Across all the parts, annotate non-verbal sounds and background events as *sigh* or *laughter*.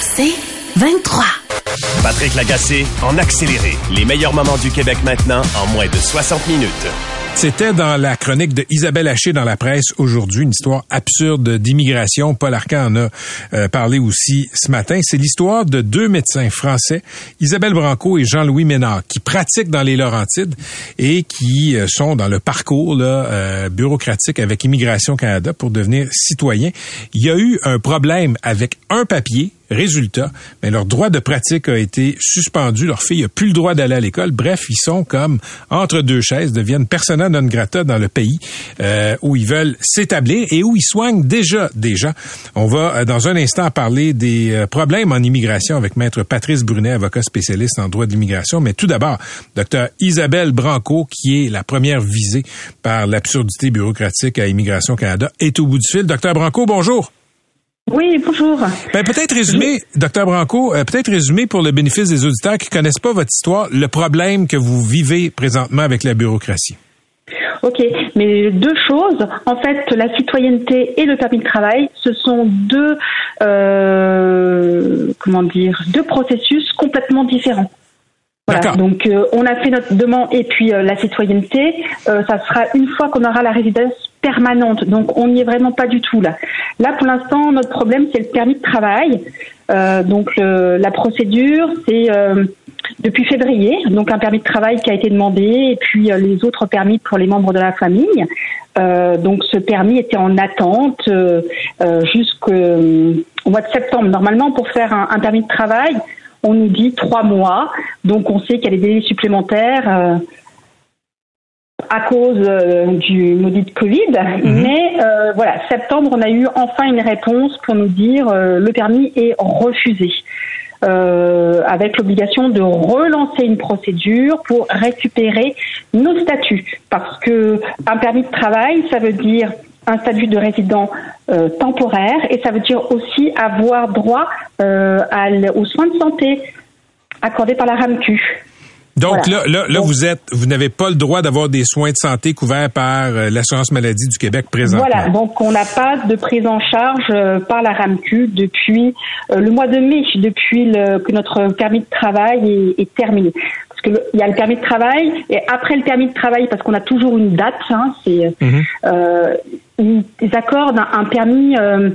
C'est 23. Patrick Lagacé en accéléré. Les meilleurs moments du Québec maintenant en moins de 60 minutes. C'était dans la chronique de Isabelle Haché dans la presse aujourd'hui, une histoire absurde d'immigration. Paul Arcan en a euh, parlé aussi ce matin. C'est l'histoire de deux médecins français, Isabelle Branco et Jean-Louis Ménard, qui pratiquent dans les Laurentides et qui euh, sont dans le parcours là, euh, bureaucratique avec Immigration Canada pour devenir citoyens. Il y a eu un problème avec un papier Résultat, mais leur droit de pratique a été suspendu. Leur fille n'a plus le droit d'aller à l'école. Bref, ils sont comme entre deux chaises, deviennent persona non grata dans le pays euh, où ils veulent s'établir et où ils soignent déjà des gens. On va euh, dans un instant parler des euh, problèmes en immigration avec maître Patrice Brunet, avocat spécialiste en droit de l'immigration. Mais tout d'abord, docteur Isabelle Branco, qui est la première visée par l'absurdité bureaucratique à Immigration Canada, est au bout du fil. Docteur Branco, bonjour. Oui, bonjour. Ben, peut-être résumer, docteur Branco, euh, peut-être résumer pour le bénéfice des auditeurs qui connaissent pas votre histoire, le problème que vous vivez présentement avec la bureaucratie. Ok, mais deux choses. En fait, la citoyenneté et le permis de travail, ce sont deux, euh, comment dire, deux processus complètement différents. Voilà, donc euh, on a fait notre demande et puis euh, la citoyenneté, euh, ça sera une fois qu'on aura la résidence permanente. Donc on n'y est vraiment pas du tout là. Là pour l'instant notre problème c'est le permis de travail. donc la procédure c'est depuis février, donc un permis de travail qui a été demandé et puis les autres permis pour les membres de la famille. donc ce permis était en attente jusqu'au mois de septembre. Normalement pour faire un permis de travail on nous dit trois mois, donc on sait qu'il y a des délais supplémentaires euh, à cause euh, du maudit Covid. Mhm. Mais euh, voilà, septembre, on a eu enfin une réponse pour nous dire le permis est refusé. avec l'obligation de relancer une procédure pour récupérer nos statuts. Parce que un permis de travail, ça veut dire un statut de résident euh, temporaire et ça veut dire aussi avoir droit euh, aux soins de santé accordés par la RAMQ. Donc là, là, là, vous êtes, vous n'avez pas le droit d'avoir des soins de santé couverts par euh, l'assurance maladie du Québec présentement. Voilà, donc on n'a pas de prise en charge par la RAMQ depuis le mois de mai, depuis le, que notre permis de travail est, est terminé il y a le permis de travail et après le permis de travail, parce qu'on a toujours une date, hein, c'est mhm. euh, ils, accordent un, permis. Euh,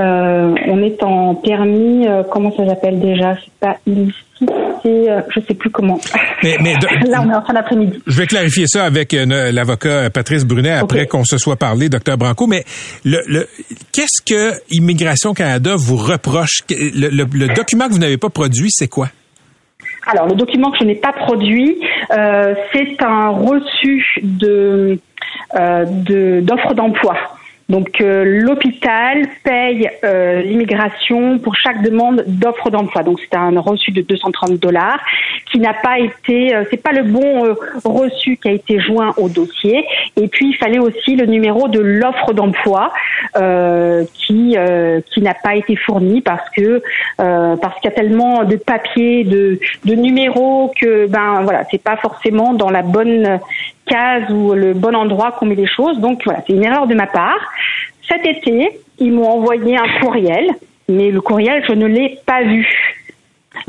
euh, on est en permis, comment ça s'appelle déjà? C'est pas illicite, c'est je sais plus comment. Mais, *laughs* là, on est en fin d'après-midi. Je vais clarifier ça avec l'avocat Patrice Brunet après qu'on se soit parlé, docteur Branco. Mais le, le qu'est-ce que Immigration Canada vous reproche? Le document que vous n'avez pas produit, c'est quoi? Alors, le document que je n'ai pas produit, euh, c'est un reçu de euh, d'offres d'emploi. Donc euh, l'hôpital paye euh, l'immigration pour chaque demande d'offre d'emploi. Donc c'est un reçu de 230 dollars qui n'a pas été, euh, c'est pas le bon reçu qui a été joint au dossier. Et puis il fallait aussi le numéro de l'offre d'emploi qui qui n'a pas été fourni parce que parce qu'il y a tellement de papiers, de de numéros que ben voilà c'est pas forcément dans la bonne case ou le bon endroit qu'on met les choses. Donc voilà, c'est une erreur de ma part. Cet été, ils m'ont envoyé un courriel, mais le courriel, je ne l'ai pas vu.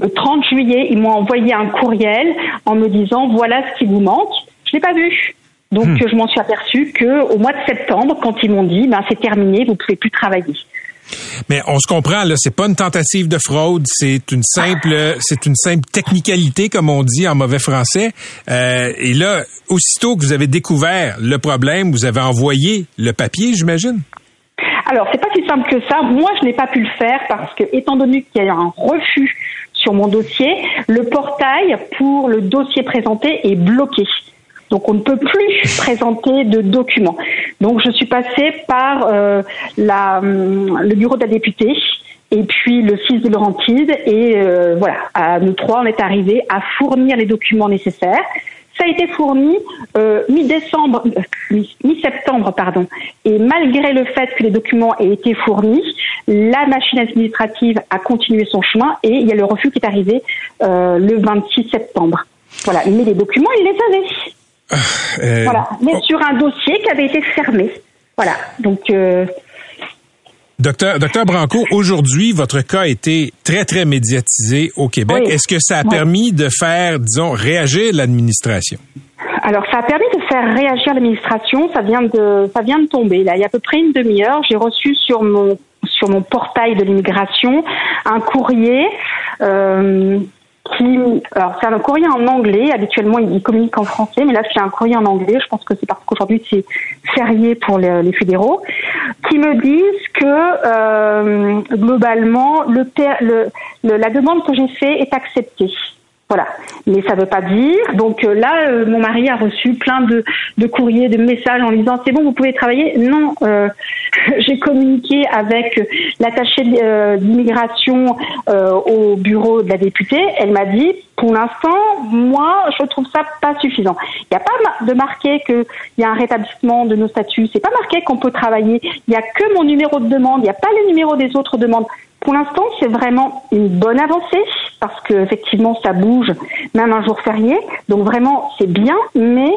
Le 30 juillet, ils m'ont envoyé un courriel en me disant voilà ce qui vous manque. Je l'ai pas vu. Donc hmm. je m'en suis aperçue que au mois de septembre, quand ils m'ont dit ben c'est terminé, vous pouvez plus travailler. Mais on se comprend là, c'est pas une tentative de fraude, c'est une simple, c'est une simple technicalité comme on dit en mauvais français. Euh, et là, aussitôt que vous avez découvert le problème, vous avez envoyé le papier, j'imagine? Alors, c'est pas si simple que ça. Moi, je n'ai pas pu le faire parce que, étant donné qu'il y a un refus sur mon dossier, le portail pour le dossier présenté est bloqué. Donc on ne peut plus *laughs* présenter de documents. Donc je suis passée par euh, la, le bureau de la députée et puis le fils de Laurentide. Et euh, voilà, à nous trois, on est arrivés à fournir les documents nécessaires. Ça a été fourni euh, mi-décembre, euh, mi-septembre, pardon. Et malgré le fait que les documents aient été fournis, la machine administrative a continué son chemin et il y a le refus qui est arrivé euh, le 26 septembre. Voilà. Mais les documents, ils les avaient. Ah, voilà. Mais sur un dossier qui avait été fermé. Voilà. Donc. Docteur, Docteur Branco, aujourd'hui, votre cas a été très, très médiatisé au Québec. Est-ce que ça a permis de faire, disons, réagir l'administration? Alors, ça a permis de faire réagir l'administration. Ça vient de, ça vient de tomber. Là, il y a à peu près une demi-heure, j'ai reçu sur mon sur mon portail de l'immigration un courrier euh, qui, alors c'est un courrier en anglais. Habituellement, il communique en français, mais là c'est un courrier en anglais. Je pense que c'est parce qu'aujourd'hui c'est férié pour les, fédéraux, qui me disent que euh, globalement le, le, la demande que j'ai faite est acceptée. Voilà, mais ça ne veut pas dire. Donc euh, là, euh, mon mari a reçu plein de, courriers, de messages en disant c'est bon, vous pouvez travailler. Non, euh, *laughs* j'ai communiqué avec l'attachée d'immigration au bureau de la députée. Elle m'a dit pour l'instant, moi, je trouve ça pas suffisant. Il n'y a pas de marqué qu'il y a un rétablissement de nos statuts. C'est pas marqué qu'on peut travailler. Il n'y a que mon numéro de demande. Il n'y a pas les numéros des autres demandes. Pour l'instant, c'est vraiment une bonne avancée parce que effectivement, ça bouge, même un jour férié. Donc vraiment, c'est bien, mais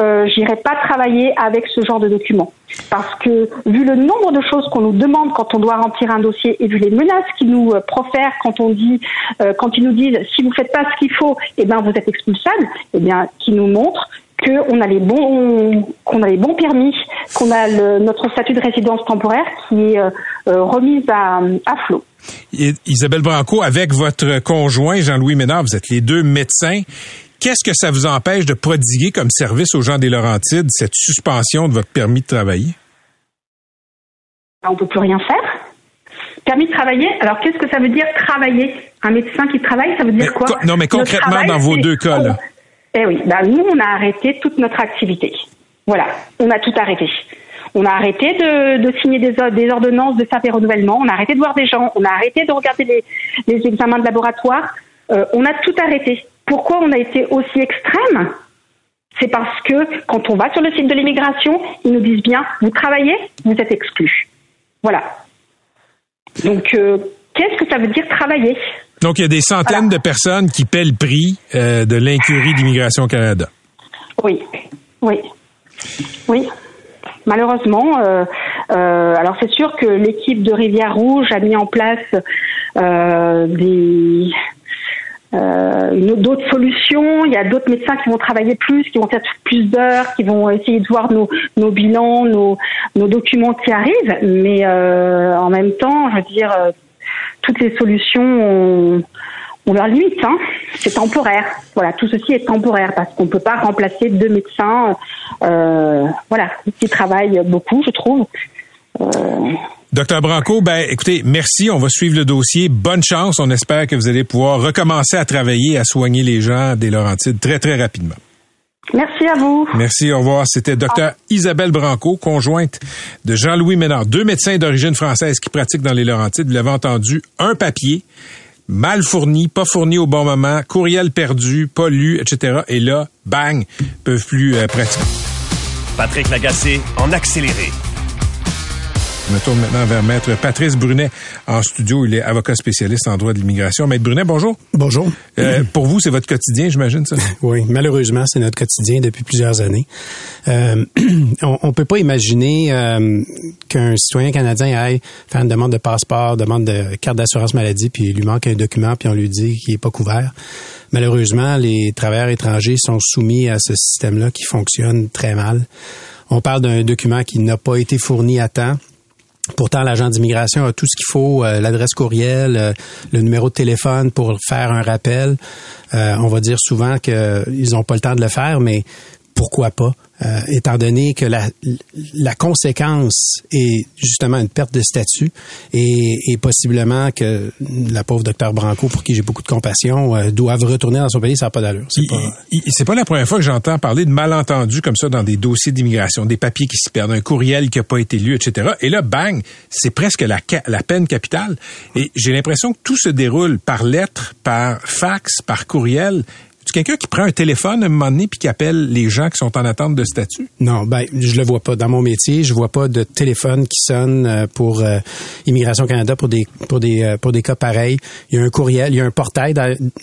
euh, j'irai pas travailler avec ce genre de documents parce que vu le nombre de choses qu'on nous demande quand on doit remplir un dossier et vu les menaces qu'ils nous euh, profèrent quand on dit, euh, quand ils nous disent si vous faites pas ce qu'il faut, eh ben vous êtes expulsable, eh bien qui nous montrent qu'on a les bons qu'on a les bons permis, qu'on a le, notre statut de résidence temporaire qui est euh, euh remise à, à flot. Isabelle Branco, avec votre conjoint Jean-Louis Ménard, vous êtes les deux médecins. Qu'est-ce que ça vous empêche de prodiguer comme service aux gens des Laurentides cette suspension de votre permis de travailler? On ne peut plus rien faire. Permis de travailler, alors qu'est-ce que ça veut dire travailler? Un médecin qui travaille, ça veut dire quoi? Non, mais concrètement, dans vos deux cas, là. Eh oui, bah, nous, on a arrêté toute notre activité. Voilà, on a tout arrêté. On a arrêté de, signer des, des, ordonnances de faire des renouvellements, on a arrêté de voir des gens, on a arrêté de regarder les, examens de laboratoire, euh, on a tout arrêté. Pourquoi on a été aussi extrême? C'est parce que quand on va sur le site de l'immigration, ils nous disent bien, vous travaillez, vous êtes exclu. Voilà. Donc, euh, qu'est-ce que ça veut dire travailler? Donc, il y a des centaines de personnes qui paient le prix euh, de l'incurie d'Immigration Canada. Oui, oui, oui. Malheureusement, euh, euh, alors c'est sûr que l'équipe de Rivière Rouge a mis en place des d'autres solutions. Il y a d'autres médecins qui vont travailler plus, qui vont faire plus d'heures, qui vont essayer de voir nos, nos bilans, nos, nos documents qui arrivent. Mais en même temps, je veux dire, toutes les solutions ont, ont leur limite. Hein. C'est temporaire. Voilà, tout ceci est temporaire parce qu'on ne peut pas remplacer deux médecins, euh, voilà, qui travaillent beaucoup, je trouve. Euh, Docteur Branco, ben écoutez, merci. On va suivre le dossier. Bonne chance. On espère que vous allez pouvoir recommencer à travailler, à soigner les gens des Laurentides très très rapidement. Merci à vous. Merci, au revoir. C'était Dr. Isabelle Branco, conjointe de Jean-Louis Ménard, deux médecins d'origine française qui pratiquent dans les Laurentides. Vous l'avez entendu, un papier mal fourni, pas fourni au bon moment, courriel perdu, pas lu, etc. Et là, bang, peuvent plus euh, pratiquer. Patrick Lagacé en accéléré. Je me tourne maintenant vers Maître Patrice Brunet en studio. Il est avocat spécialiste en droit de l'immigration. Maître Brunet, bonjour. Bonjour. Euh, pour vous, c'est votre quotidien, j'imagine, ça? *laughs* oui, malheureusement, c'est notre quotidien depuis plusieurs années. Euh, *clears throat* on ne peut pas imaginer euh, qu'un citoyen canadien aille faire une demande de passeport, demande de carte d'assurance maladie, puis il lui manque un document, puis on lui dit qu'il n'est pas couvert. Malheureusement, les travailleurs étrangers sont soumis à ce système-là qui fonctionne très mal. On parle d'un document qui n'a pas été fourni à temps Pourtant, l'agent d'immigration a tout ce qu'il faut, euh, l'adresse courriel, euh, le numéro de téléphone pour faire un rappel. Euh, on va dire souvent qu'ils n'ont pas le temps de le faire, mais pourquoi pas? Euh, étant donné que la, la conséquence est justement une perte de statut et, et possiblement que la pauvre docteur Branco, pour qui j'ai beaucoup de compassion, euh, doivent retourner dans son pays, ça n'a pas d'allure. C'est pas... pas la première fois que j'entends parler de malentendus comme ça dans des dossiers d'immigration, des papiers qui se perdent, un courriel qui n'a pas été lu, etc. Et là, bang, c'est presque la, la peine capitale. Et j'ai l'impression que tout se déroule par lettre, par fax, par courriel quelqu'un qui prend un téléphone à un moment donné puis qui appelle les gens qui sont en attente de statut? Non, ben je le vois pas. Dans mon métier, je vois pas de téléphone qui sonne euh, pour euh, Immigration Canada pour des pour des euh, pour des cas pareils. Il y a un courriel, il y a un portail.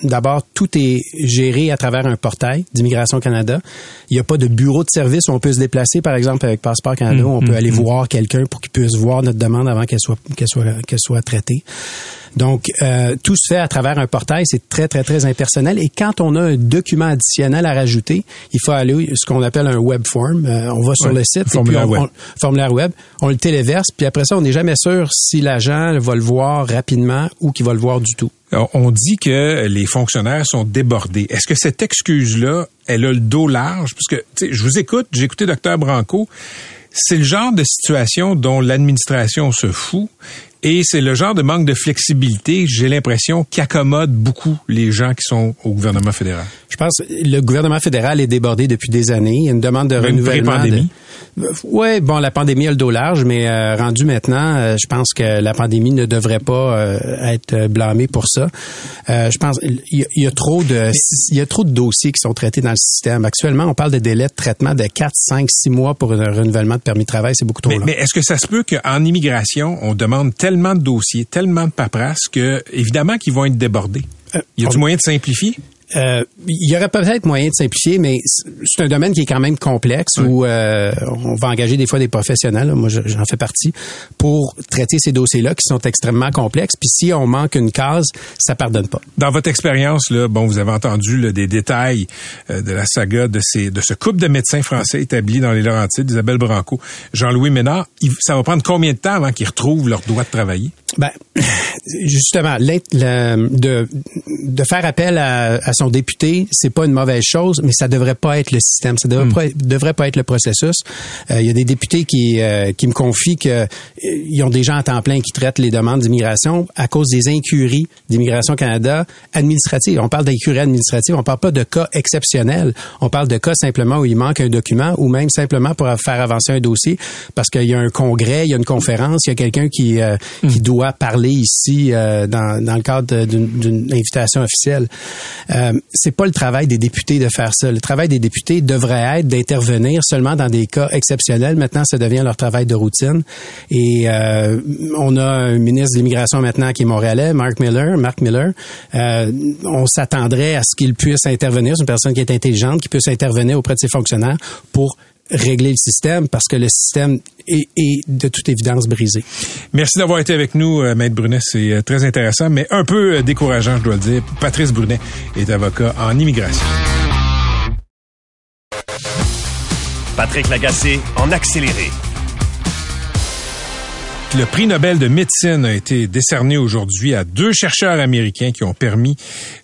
D'abord, tout est géré à travers un portail d'Immigration Canada. Il n'y a pas de bureau de service où on peut se déplacer, par exemple avec Passeport Canada, où on peut mmh, aller mmh. voir quelqu'un pour qu'il puisse voir notre demande avant qu'elle soit qu'elle soit qu'elle soit traitée. Donc, euh, tout se fait à travers un portail. C'est très, très, très impersonnel. Et quand on a un document additionnel à rajouter, il faut aller ce qu'on appelle un web form. Euh, on va sur le site, formulaire, et puis on, web. formulaire web, on le téléverse, puis après ça, on n'est jamais sûr si l'agent va le voir rapidement ou qu'il va le voir du tout. on dit que les fonctionnaires sont débordés. Est-ce que cette excuse-là, elle a le dos large? Parce que, je vous écoute, j'ai écouté Dr Branco. C'est le genre de situation dont l'administration se fout et c'est le genre de manque de flexibilité, j'ai l'impression, qui accommode beaucoup les gens qui sont au gouvernement fédéral. Je pense que le gouvernement fédéral est débordé depuis des années. Il y a une demande de Même renouvellement. pandémie Oui, bon, la pandémie a le dos large, mais euh, rendu maintenant, euh, je pense que la pandémie ne devrait pas euh, être blâmée pour ça. je pense il y, a trop de il y a trop de dossiers qui sont traités dans le système. Actuellement, on parle de délais de traitement de 4, 5, 6 mois pour un renouvellement de permis de travail, c'est beaucoup trop mais, long. Mais est-ce que ça se peut qu'en immigration, on demande tellement tellement de dossiers, tellement de paperasse que, évidemment, qu'ils vont être débordés. Il euh, y a du moyen de simplifier? Euh, il y aurait peut-être moyen de simplifier, mais c'est un domaine qui est quand même complexe où euh, on va engager des fois des professionnels, moi j'en fais partie, pour traiter ces dossiers-là qui sont extrêmement complexes. Puis si on manque une case, ça pardonne pas. Dans votre expérience, là, bon, vous avez entendu des détails euh, de la saga de ces de ce couple de médecins français établis dans les Laurentides, Isabelle Branco, Jean-Louis Ménard. Ça va prendre combien de temps avant qu'ils retrouvent leur droit de travailler? Ben, *laughs* justement, de, de faire appel à, à son député, c'est pas une mauvaise chose, mais ça devrait pas être le système, ça devrait, hmm. pas, devrait pas être le processus. Euh, il y a des députés qui, euh, qui me confient qu'ils euh, ont des gens à temps plein qui traitent les demandes d'immigration à cause des incuries d'Immigration Canada administratives. On parle d'incuries administratives, on parle pas de cas exceptionnels. On parle de cas simplement où il manque un document ou même simplement pour faire avancer un dossier parce qu'il y a un congrès, il y a une conférence, il y a quelqu'un qui, hmm. qui doit parler ici dans, dans le cadre d'une invitation officielle. Euh, c'est pas le travail des députés de faire ça. Le travail des députés devrait être d'intervenir seulement dans des cas exceptionnels. Maintenant, ça devient leur travail de routine. Et euh, on a un ministre de l'immigration maintenant qui est montréalais, Mark Miller. Mark Miller. Euh, on s'attendrait à ce qu'il puisse intervenir. C'est une personne qui est intelligente, qui puisse intervenir auprès de ses fonctionnaires pour régler le système parce que le système est, de toute évidence brisé. Merci d'avoir été avec nous, euh, Maître Brunet. C'est euh, très intéressant, mais un peu euh, décourageant, je dois le dire. Patrice Brunet est avocat en immigration. Patrick Lagacé en accéléré. Le prix Nobel de médecine a été décerné aujourd'hui à deux chercheurs américains qui ont permis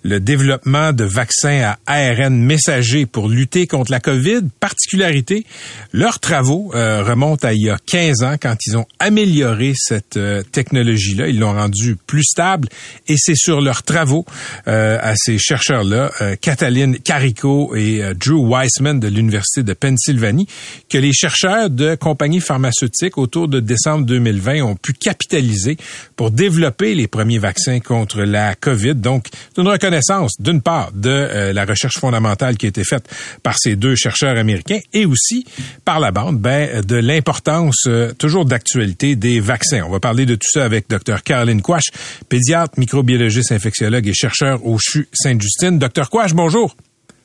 le développement de vaccins à ARN messager pour lutter contre la COVID. Particularité, leurs travaux euh, remontent à il y a 15 ans quand ils ont amélioré cette euh, technologie-là. Ils l'ont rendue plus stable et c'est sur leurs travaux euh, à ces chercheurs-là, Cataline Carico et Drew Weissman de l'Université de Pennsylvanie, que les chercheurs de compagnies pharmaceutiques autour de décembre 2020 ont pu capitaliser pour développer les premiers vaccins contre la COVID. Donc, une reconnaissance, d'une part, de euh, la recherche fondamentale qui a été faite par ces deux chercheurs américains et aussi, par la bande, ben, de l'importance euh, toujours d'actualité des vaccins. On va parler de tout ça avec Dr. Caroline Quash, pédiatre, microbiologiste, infectiologue et chercheur au CHU Sainte-Justine. Dr. Quash, bonjour.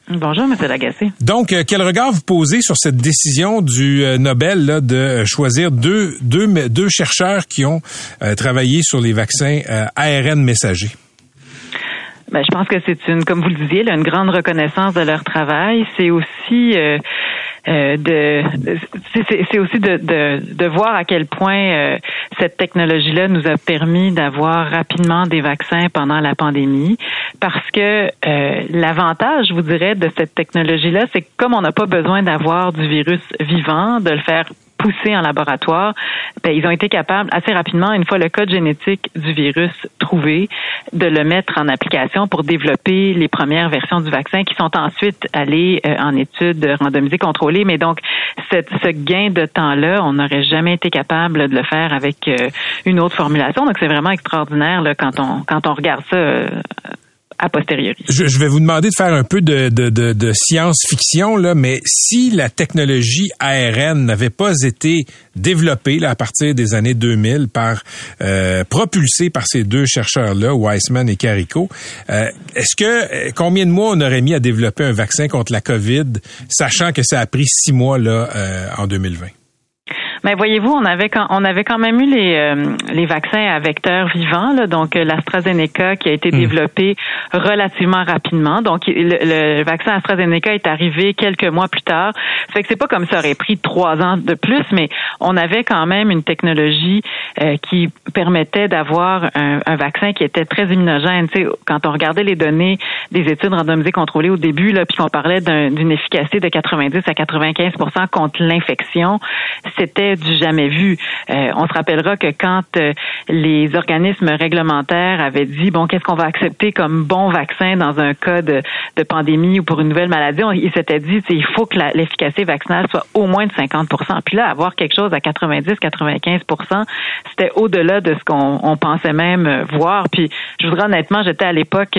Bonjour, M. Lagacé. Donc, euh, quel regard vous posez sur cette décision du euh, Nobel de euh, choisir deux, deux, deux chercheurs qui ont travaillé sur les vaccins ARN messagers? Ben, je pense que c'est une, comme vous le disiez, une grande reconnaissance de leur travail. C'est aussi euh, de, c'est aussi de, de, de, voir à quel point euh, cette technologie-là nous a permis d'avoir rapidement des vaccins pendant la pandémie, parce que euh, l'avantage, je vous dirais, de cette technologie-là, c'est que comme on n'a pas besoin d'avoir du virus vivant, de le faire poussé en laboratoire, ben, ils ont été capables assez rapidement, une fois le code génétique du virus trouvé, de le mettre en application pour développer les premières versions du vaccin qui sont ensuite allées euh, en études randomisées contrôlées. Mais donc, cette, ce gain de temps-là, on n'aurait jamais été capable de le faire avec euh, une autre formulation. Donc, c'est vraiment extraordinaire là, quand on quand on regarde ça euh, a posteriori. Je, vais vous demander de faire un peu de, de, de, de science-fiction, là, mais si la technologie ARN n'avait pas été développée là, à partir des années 2000 par euh, propulsée par ces deux chercheurs-là, Weissman et Carico, euh, est-ce que euh, combien de mois on aurait mis à développer un vaccin contre la COVID, sachant que ça a pris six mois là euh, en 2020? Mais voyez-vous, on avait quand, on avait quand même eu les, euh, les vaccins à vecteurs vivants, là, donc euh, l'AstraZeneca qui a été hmm. développé relativement rapidement. Donc le, vaccin AstraZeneca est arrivé quelques mois plus tard. Fait que c'est pas comme ça aurait pris trois ans de plus, mais on avait quand même une technologie euh, qui permettait d'avoir un, un, vaccin qui était très immunogène. Tu sais, quand on regardait les données des études randomisées contrôlées au début, là, puis qu'on parlait d'une efficacité de 90 à 95% contre l'infection, c'était du jamais vu. Euh, on se rappellera que quand euh, les organismes réglementaires avaient dit bon qu'est-ce qu'on va accepter comme bon vaccin dans un cas de, pandémie ou pour une nouvelle maladie, ils s'étaient dit il faut que l'efficacité vaccinale soit au moins de 50% Puis là avoir quelque chose à 90-95% c'était au-delà de ce qu'on pensait même euh, voir. Puis je voudrais honnêtement, j'étais à l'époque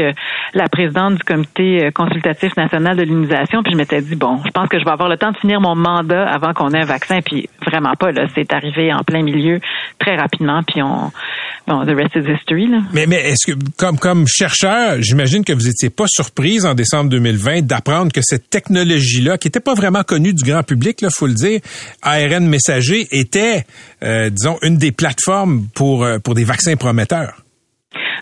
la présidente du comité consultatif national de l'immunisation, puis je m'étais dit bon, je pense que je vais avoir le temps de finir mon mandat avant qu'on ait un vaccin, puis vraiment pas c'est arrivé en plein milieu très rapidement, puis on, bon, the rest is history. Mais, mais est-ce que, comme, comme chercheur, j'imagine que vous n'étiez pas surprise en décembre 2020 d'apprendre que cette technologie-là, qui n'était pas vraiment connue du grand public, il faut le dire, ARN messager, était, euh, disons, une des plateformes pour, euh, pour des vaccins prometteurs.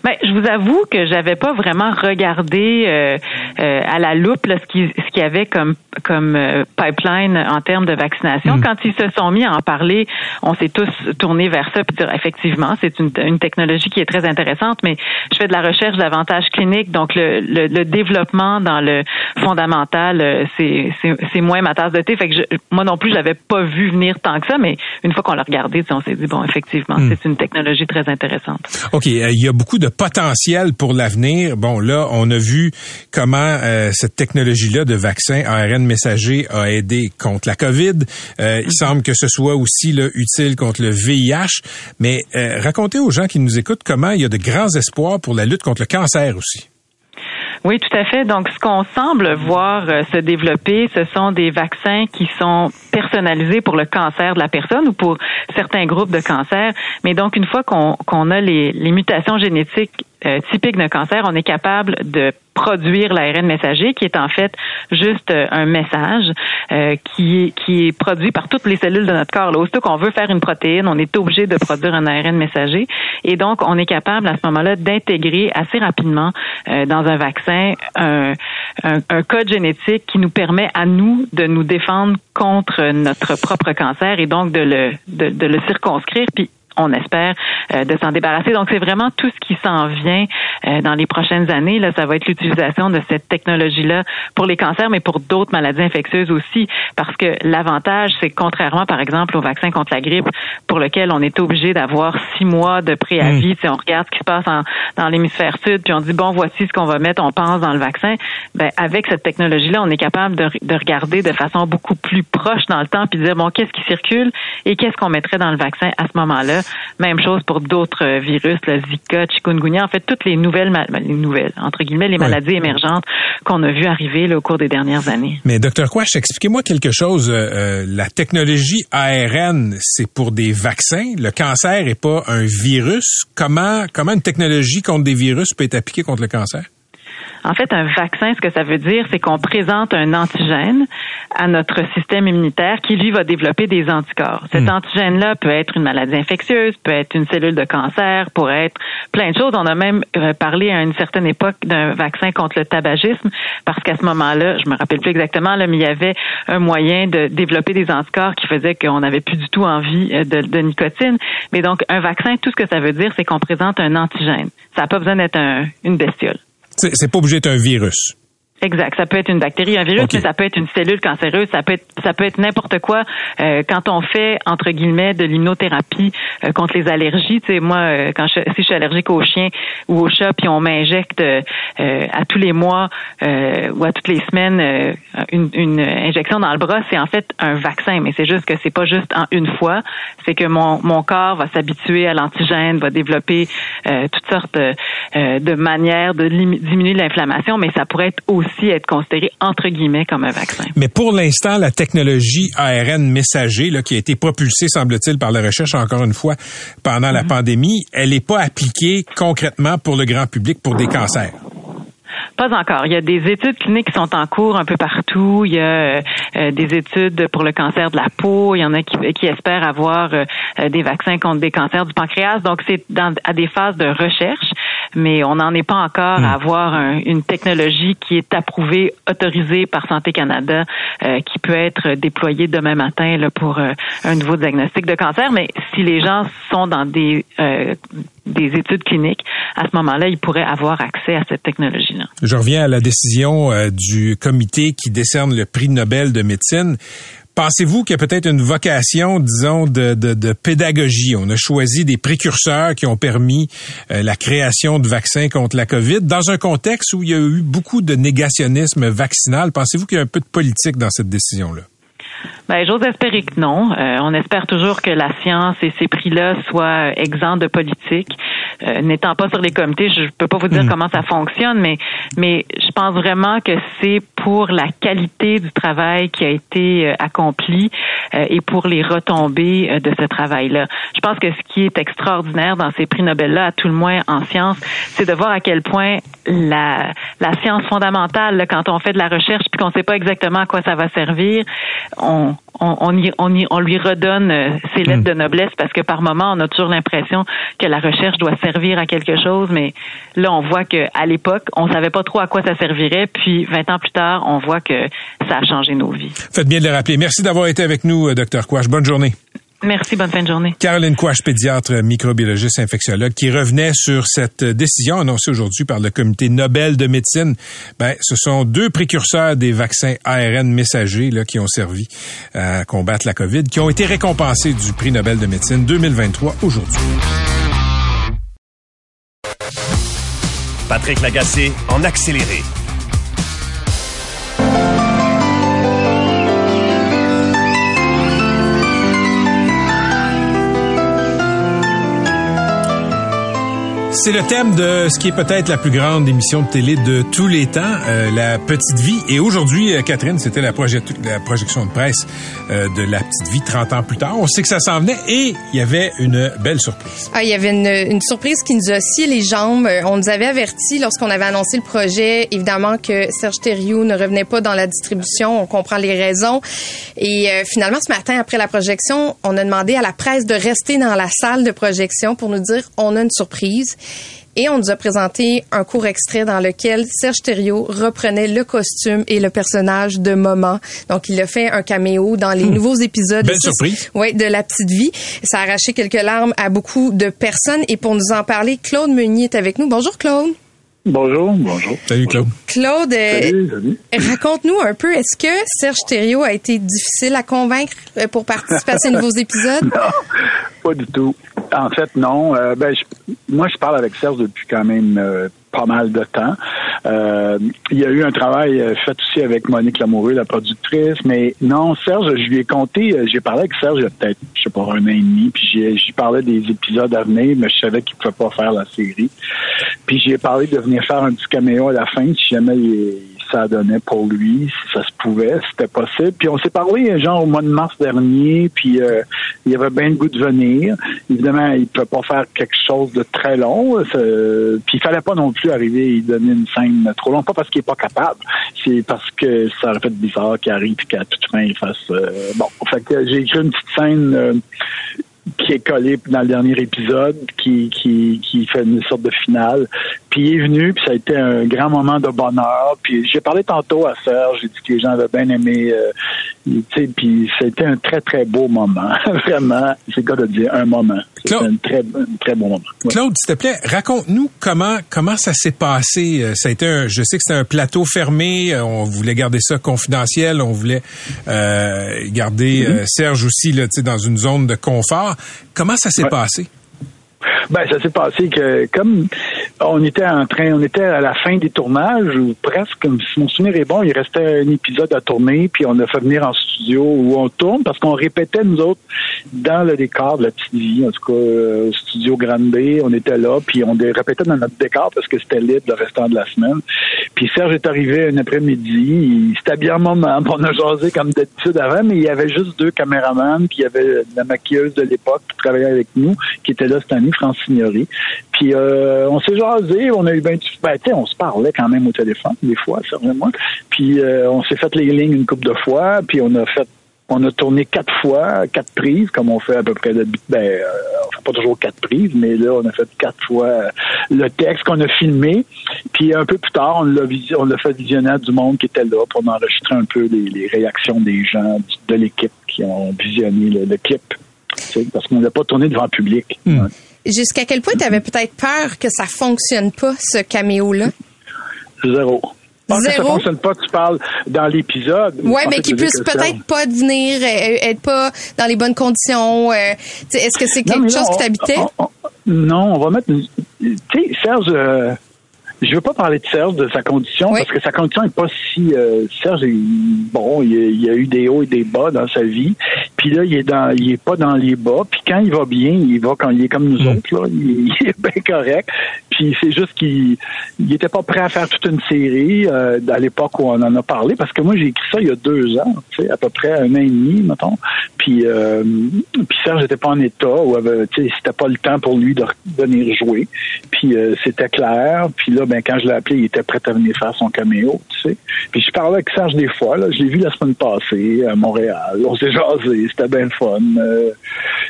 Ben, je vous avoue que j'avais pas vraiment regardé euh, euh, à la loupe là, ce qu'il ce qu'il y avait comme comme euh, pipeline en termes de vaccination. Hmm. Quand ils se sont mis à en parler, on s'est tous tournés vers ça puis dire effectivement c'est une, une technologie qui est très intéressante. Mais je fais de la recherche d'avantages cliniques, donc le, le, le, développement dans le fondamental c'est c'est moins ma tasse de thé. Fait que je, moi non plus je l'avais pas vu venir tant que ça, mais une fois qu'on l'a regardé, on s'est dit bon effectivement hmm. c'est une technologie très intéressante. Ok, il y a beaucoup de potentiel pour l'avenir. Bon, là, on a vu comment euh, cette technologie-là de vaccin ARN messager a aidé contre la COVID. Euh, il semble que ce soit aussi là, utile contre le VIH. Mais euh, racontez aux gens qui nous écoutent comment il y a de grands espoirs pour la lutte contre le cancer aussi. Oui, tout à fait. Donc, ce qu'on semble voir euh, se développer, ce sont des vaccins qui sont personnalisés pour le cancer de la personne ou pour certains groupes de cancer. Mais donc, une fois qu'on a les, mutations génétiques euh, typiques d'un cancer, on est capable de produire l'ARN messager, qui est en fait juste euh, un message euh, qui, est, qui est produit par toutes les cellules de notre corps. Là. Aussitôt qu'on veut faire une protéine, on est obligé de produire un ARN messager. Et donc, on est capable à ce moment-là d'intégrer assez rapidement euh, dans un vaccin un, un, un, code génétique qui nous permet à nous de nous défendre contre notre propre cancer et donc de le, de, de le circonscrire. Puis on espère, euh, de s'en débarrasser. Donc, c'est vraiment tout ce qui s'en vient euh, dans les prochaines années. Là, ça va être l'utilisation de cette technologie-là pour les cancers, mais pour d'autres maladies infectieuses aussi, parce que l'avantage, c'est contrairement, par exemple, au vaccin contre la grippe, pour lequel on est obligé d'avoir six mois de préavis, mm. si on regarde ce qui se passe dans l'hémisphère sud, puis on dit bon, voici ce qu'on va mettre, on pense dans le vaccin. Ben, avec cette technologie-là, on est capable de, de regarder de façon beaucoup plus proche dans le temps, puis dire bon, qu'est-ce qui circule et qu'est-ce qu'on mettrait dans le vaccin à ce moment-là. Même chose pour d'autres euh, virus, le Zika, chikungunya, en fait, toutes les nouvelles, ben, les nouvelles, entre guillemets, les maladies émergentes qu'on a vues arriver au cours des dernières années. Mais docteur Quash, expliquez-moi quelque chose. Euh, euh, la technologie ARN, c'est pour des vaccins? Le cancer n'est pas un virus. Comment, comment une technologie contre des virus peut être appliquée contre le cancer? En fait, un vaccin, ce que ça veut dire, c'est qu'on présente un antigène à notre système immunitaire qui, lui, va développer des anticorps. Cet hmm. antigène-là peut être une maladie infectieuse, peut être une cellule de cancer, pourrait être plein de choses. On a même euh, parlé à une certaine époque d'un vaccin contre le tabagisme parce qu'à ce moment-là, je me rappelle plus exactement, là, mais il y avait un moyen de développer des anticorps qui faisait qu'on n'avait plus du tout envie euh, de, de, nicotine. Mais donc, un vaccin, tout ce que ça veut dire, c'est qu'on présente un antigène. Ça n'a pas besoin d'être un, une bestiole. C'est pas obligé d'être un virus. Exact. Ça peut être une bactérie, un virus, mais ça peut être une cellule cancéreuse, ça peut être ça peut être n'importe quoi. Euh, quand on fait entre guillemets de l'immunothérapie euh, contre les allergies, tu sais, moi, euh, quand je, si je suis allergique aux chiens ou aux chats, puis on m'injecte à tous les mois ou à toutes les semaines une, une, injection dans le bras, c'est en fait un vaccin, mais c'est juste que c'est pas juste en une fois, c'est que mon mon corps va s'habituer à l'antigène, va développer toutes sortes de manières de diminuer l'inflammation, mais ça pourrait être aussi aussi être considéré entre guillemets comme un vaccin. Mais pour l'instant, la technologie ARN messager, là, qui a été propulsée, semble-t-il, par la recherche, encore une fois, pendant la mhm. pandémie, elle n'est pas appliquée concrètement pour le grand public pour des cancers. Pas encore. Il y a des études cliniques qui sont en cours un peu partout. Il y a euh, des études pour le cancer de la peau. Il y en a qui, qui espèrent avoir euh, des vaccins contre des cancers du pancréas. Donc, c'est à des phases de recherche mais on n'en est pas encore à hmm. avoir une technologie qui est approuvée, autorisée par Santé Canada, euh, qui peut être déployée demain matin là, pour euh, un nouveau diagnostic de cancer. Mais si les gens sont dans des euh, des études cliniques, à ce moment-là, ils pourraient avoir accès à cette technologie-là. Je reviens à la décision du comité qui décerne le prix Nobel de médecine. Pensez-vous qu'il y a peut-être une vocation, disons, de, de, pédagogie? On a choisi des précurseurs qui ont permis euh, la création de vaccins contre la COVID dans un contexte où il y a eu beaucoup de négationnisme vaccinal. Pensez-vous qu'il y a un peu de politique dans cette décision-là? Ben, j'ose espérer que non. Euh, on espère toujours que la science et ces prix-là soient exempts de politique. Euh, n'étant pas sur les comités, je peux pas vous dire hmm. comment ça fonctionne, mais mais je pense vraiment que c'est pour la qualité du travail qui a été euh, accompli et pour les retombées de ce travail-là. Je pense que ce qui est extraordinaire dans ces prix Nobel-là, à tout le moins en science, c'est de voir à quel point la la science fondamentale, quand on fait de la recherche puis qu'on ne sait pas exactement à quoi ça va servir, on, on, y, on, on lui redonne euh, ses lettres hmm. de noblesse parce que par moment, on a toujours l'impression que la recherche doit servir à quelque chose, mais là, on voit qu'à l'époque, on savait pas trop à quoi ça servirait, puis 20 ans plus tard, on voit que ça a changé nos vies. Faites bien de le rappeler. Merci d'avoir été avec nous, euh, docteur Quash. Bonne journée. Merci, bonne fin de journée. Caroline Quash, pédiatre, microbiologiste, infectiologue, qui revenait sur cette décision annoncée aujourd'hui par le Comité Nobel de médecine. Ben, ce sont deux précurseurs des vaccins ARN messagers là, qui ont servi à combattre la COVID, qui ont été récompensés du prix Nobel de médecine 2023 aujourd'hui. Patrick Lagacé en accéléré. C'est le thème de ce qui est peut-être la plus grande émission de télé de tous les temps, euh, La Petite Vie. Et aujourd'hui, euh, Catherine, c'était la, la, projection de presse euh, de La Petite Vie 30 ans plus tard. On sait que ça s'en venait et il y avait une belle surprise. Ah, il y avait une, une, surprise qui nous a scié les jambes. On nous avait averti lorsqu'on avait annoncé le projet, évidemment, que Serge Thériault ne revenait pas dans la distribution. On comprend les raisons. Et finalement, ce matin, après la projection, on a demandé à la presse de rester dans la salle de projection pour nous dire on a une surprise. Et on nous a présenté un court extrait dans lequel Serge Thériault reprenait le costume et le personnage de Moment. Donc, il a fait un caméo dans les hmm. nouveaux épisodes. Belle surprise. Oui, de La Petite Vie. Ça a arraché quelques larmes à beaucoup de personnes. Et pour nous en parler, Claude Meunier est avec nous. Bonjour, Claude. Bonjour, bonjour. Salut Claude. Claude, euh, raconte-nous un peu, est-ce que Serge Thériault a été difficile à convaincre euh, pour participer à ces *laughs* nouveaux épisodes? Non, pas du tout. En fait, non. Euh, ben, moi, je parle avec Serge depuis quand même euh, pas mal de temps. Euh, il y a eu un travail fait aussi avec Monique Lamoureux, la productrice, mais non, Serge, je lui ai compté, j'ai parlé avec Serge il y a peut-être, je sais pas, un an et demi, puis j'ai parlais des épisodes à venir, mais je savais qu'il pouvait pas faire la série. Puis j'ai parlé de venir faire un petit caméo à la fin, si jamais il, ça donnait pour lui, si ça se pouvait, c'était possible. Puis on s'est parlé genre au mois de mars dernier, puis euh, il avait bien le goût de venir. Évidemment, il ne peut pas faire quelque chose de très long. Puis il fallait pas non plus arriver et donner une scène trop longue, pas parce qu'il est pas capable, c'est parce que ça aurait fait bizarre qu'il arrive et qu'à toute fin il fasse euh, bon. Fait que j'ai écrit une petite scène. Qui est collé dans le dernier épisode, qui, qui, qui fait une sorte de finale. Puis il est venu, puis ça a été un grand moment de bonheur. Puis j'ai parlé tantôt à Serge, j'ai dit que les gens avaient bien aimé, euh, puis c'était un très, très beau moment. *laughs* Vraiment, c'est le cas de dire un moment. C'était un très, très bon moment. Claude, s'il te plaît, raconte-nous comment, comment ça s'est passé. Euh, ça a été un, je sais que c'était un plateau fermé, euh, on voulait garder ça confidentiel, on voulait euh, garder mm-hmm. Serge aussi là, dans une zone de confort. Comment ça s'est passé? Ben, ça s'est passé que comme on était en train, on était à la fin des tournages ou presque, si mon souvenir est bon, il restait un épisode à tourner, puis on a fait venir en studio où on tourne parce qu'on répétait nous autres dans le décor de la petite vie, en tout cas euh, studio Grande on était là, puis on répétait dans notre décor parce que c'était libre le restant de la semaine. Puis Serge est arrivé un après-midi, c'était bien un moment, on a jasé comme d'habitude avant, mais il y avait juste deux caméramans, puis il y avait la maquilleuse de l'époque qui travaillait avec nous, qui était là cette année, France Signory. Puis euh, on s'est jasé, on a eu ben, ben on se parlait quand même au téléphone des fois, certainement. Puis euh, on s'est fait les lignes une couple de fois, puis on a fait on a tourné quatre fois, quatre prises, comme on fait à peu près de ben, euh, on fait pas toujours quatre prises, mais là, on a fait quatre fois le texte qu'on a filmé. Puis un peu plus tard, on l'a on l'a fait visionner à du monde qui était là pour enregistrer un peu les, réactions des gens de l'équipe qui ont visionné le, clip. Parce qu'on l'a pas tourné devant le public. Hmm. Jusqu'à quel point tu avais peut-être peur que ça fonctionne pas, ce caméo-là? Zéro. Zéro. Que ça fonctionne pas, tu parles dans l'épisode. Oui, mais qu'il puisse peut-être pas venir, euh, être pas dans les bonnes conditions. Euh, est-ce que c'est quelque chose qui t'habitait? Non, on va mettre. Tu sais, Serge, euh, je veux pas parler de Serge, de sa condition, parce que sa condition est pas si... Euh, Serge, bon, il, y a eu des hauts et des bas dans sa vie. Puis là, il est dans, il est pas dans les bas. Puis quand il va bien, il va quand il est comme nous mm. autres, là. *laughs* Il, est bien correct. Puis c'est juste qu'il il était pas prêt à faire toute une série euh, à l'époque où on en a parlé, parce que moi, j'ai écrit ça il y a deux ans, tu sais, à peu près un an et demi, mettons. Puis, euh, puis Serge n'était pas en état, ou tu sais, c'était pas le temps pour lui de venir jouer. Puis euh, c'était clair. Puis là, ben, quand je l'ai appelé, il était prêt à venir faire son caméo, tu sais. Puis je parlais avec Serge des fois. Je l'ai vu la semaine passée à Montréal. On s'est jasé, c'était bien fun. Euh,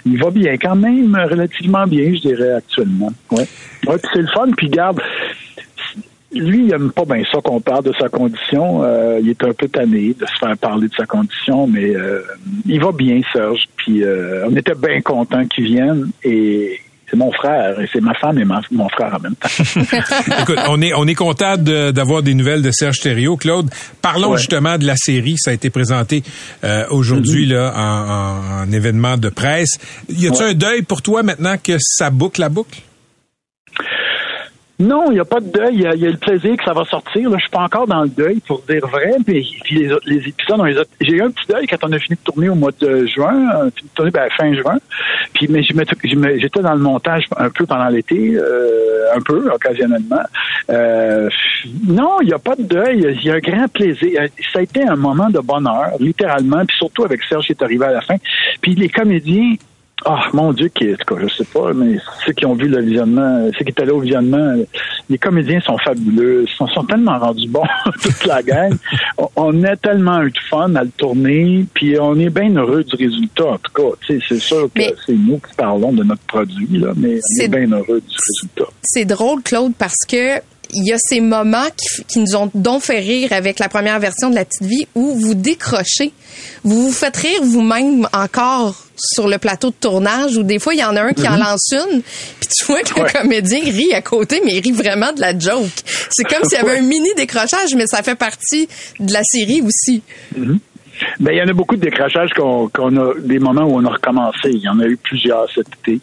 il va bien, quand même, relativement bien, je dirais, actuellement. Ouais. Ouais, puis c'est le fun. Puis garde, lui, il aime pas bien ça qu'on parle de sa condition. Euh, il est un peu tanné de se faire parler de sa condition, mais euh, il va bien, Serge. Puis on était bien content qu'il vienne et c'est mon frère et c'est ma femme et mon frère en même temps. *laughs* Écoute, on est on est content d'avoir des nouvelles de Serge Thériault. Claude, parlons justement de la série. Ça a été présenté euh, aujourd'hui mm-hmm. là en, en, événement de presse. Y a-t-il un deuil pour toi maintenant que ça boucle la boucle? Non, il n'y a pas de deuil. Il y, a, le plaisir que ça va sortir. Là, je suis pas encore dans le deuil, pour dire vrai. Puis, les, les épisodes, j'ai eu un petit deuil quand on a fini de tourner au mois de juin, euh, fini de tourner ben, fin juin. Puis, mais j'étais dans le montage un peu pendant l'été, euh, un peu occasionnellement. Euh, non, il n'y a pas de deuil. Il y a un grand plaisir. Ça a été un moment de bonheur, littéralement. Puis surtout avec Serge qui est arrivé à la fin. Puis les comédiens ah, mon Dieu, qui, cas, je sais pas, mais ceux qui ont vu le visionnement, ceux qui étaient là au visionnement, les comédiens sont fabuleux, ils sont, sont tellement rendus bons, *laughs* toute la gang. on, a tellement eu de fun à le tourner, puis on est bien heureux du résultat, en tout cas. C'est sûr que c'est nous qui parlons de notre produit, là, mais on est bien heureux du résultat. C'est drôle, Claude, parce que il y a ces moments qui, qui, nous ont donc fait rire avec la première version de La Petite Vie où vous décrochez. Vous vous faites rire vous-même encore sur le plateau de tournage où des fois il y en a un qui en mhm. lance une puis tu vois que le comédien rit à côté mais il rit vraiment de la joke. C'est comme s'il y avait un mini décrochage mais ça fait partie de la série aussi. Mhm. Ben, il y en a beaucoup de décrochages qu'on a, des moments où on a recommencé. Il y en a eu plusieurs cet été.